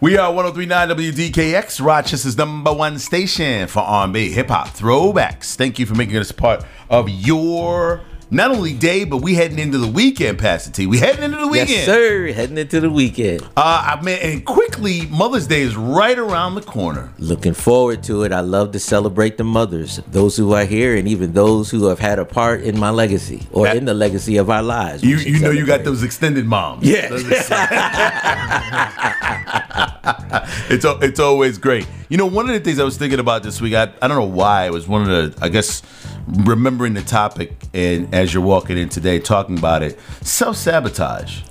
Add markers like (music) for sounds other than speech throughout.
We are 1039 WDKX, Rochester's number one station for R&B, hip hop, throwbacks. Thank you for making us part of your not only day, but we heading into the weekend, Pastor T. We heading into the weekend. Yes, sir. Heading into the weekend. Uh, I mean, and quickly, Mother's Day is right around the corner. Looking forward to it. I love to celebrate the mothers, those who are here, and even those who have had a part in my legacy or That- in the legacy of our lives. You you know you got those extended moms. Yeah. (laughs) (laughs) It's it's always great. You know, one of the things I was thinking about this week, I, I don't know why, it was one of the I guess remembering the topic and as you're walking in today talking about it, self-sabotage.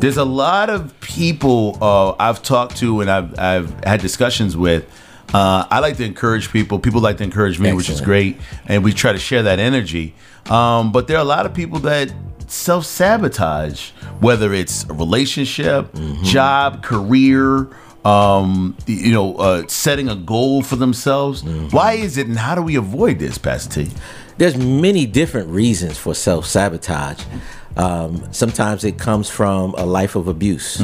There's a lot of people uh, I've talked to and I've I've had discussions with. Uh, I like to encourage people. People like to encourage me, which is great, and we try to share that energy. Um, but there are a lot of people that self sabotage, whether it's a relationship, job, career, um, you know, uh, setting a goal for themselves. Why is it, and how do we avoid this, Pastor T? There's many different reasons for self sabotage. Um, sometimes it comes from a life of abuse.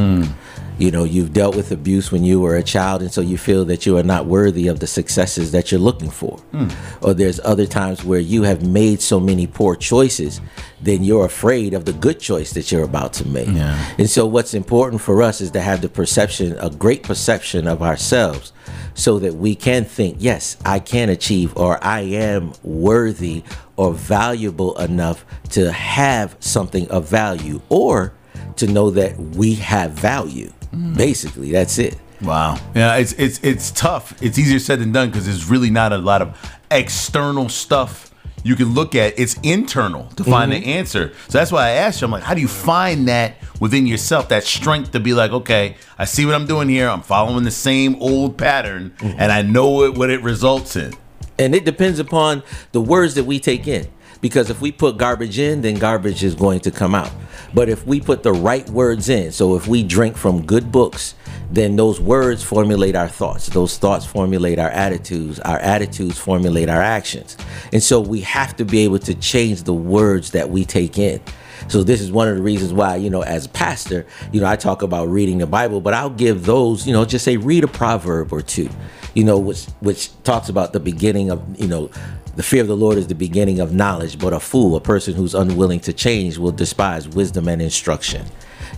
You know, you've dealt with abuse when you were a child, and so you feel that you are not worthy of the successes that you're looking for. Hmm. Or there's other times where you have made so many poor choices, then you're afraid of the good choice that you're about to make. Yeah. And so, what's important for us is to have the perception, a great perception of ourselves, so that we can think, yes, I can achieve, or I am worthy or valuable enough to have something of value, or to know that we have value. Mm. Basically, that's it. Wow. Yeah, it's it's it's tough. It's easier said than done because there's really not a lot of external stuff you can look at. It's internal to find the mm-hmm. answer. So that's why I asked you. I'm like, how do you find that within yourself? That strength to be like, okay, I see what I'm doing here. I'm following the same old pattern, mm. and I know it, what it results in. And it depends upon the words that we take in. Because if we put garbage in, then garbage is going to come out. But if we put the right words in, so if we drink from good books, then those words formulate our thoughts. Those thoughts formulate our attitudes. Our attitudes formulate our actions. And so we have to be able to change the words that we take in. So this is one of the reasons why, you know, as a pastor, you know, I talk about reading the Bible, but I'll give those, you know, just say read a proverb or two, you know, which which talks about the beginning of, you know, the fear of the Lord is the beginning of knowledge, but a fool, a person who's unwilling to change, will despise wisdom and instruction.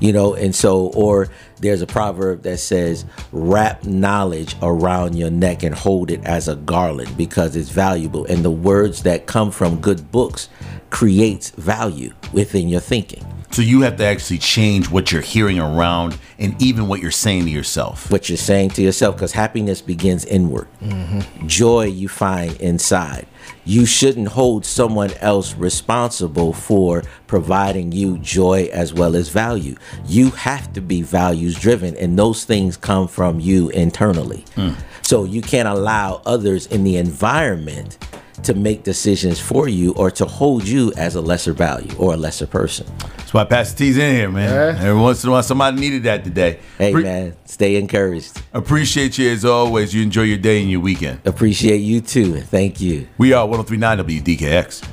You know, and so, or there's a proverb that says, wrap knowledge around your neck and hold it as a garland because it's valuable. And the words that come from good books creates value within your thinking. So you have to actually change what you're hearing around, and even what you're saying to yourself. What you're saying to yourself, because happiness begins inward. Mm-hmm. Joy you find inside. You shouldn't hold someone else responsible for providing you joy as well as value. You have to be values driven, and those things come from you internally. Hmm. So you can't allow others in the environment to make decisions for you or to hold you as a lesser value or a lesser person. That's why Pastor T's in here, man. Every once in a while, somebody needed that today. Hey, Pre- man, stay encouraged. Appreciate you as always. You enjoy your day and your weekend. Appreciate you too. Thank you. We are 1039 WDKX.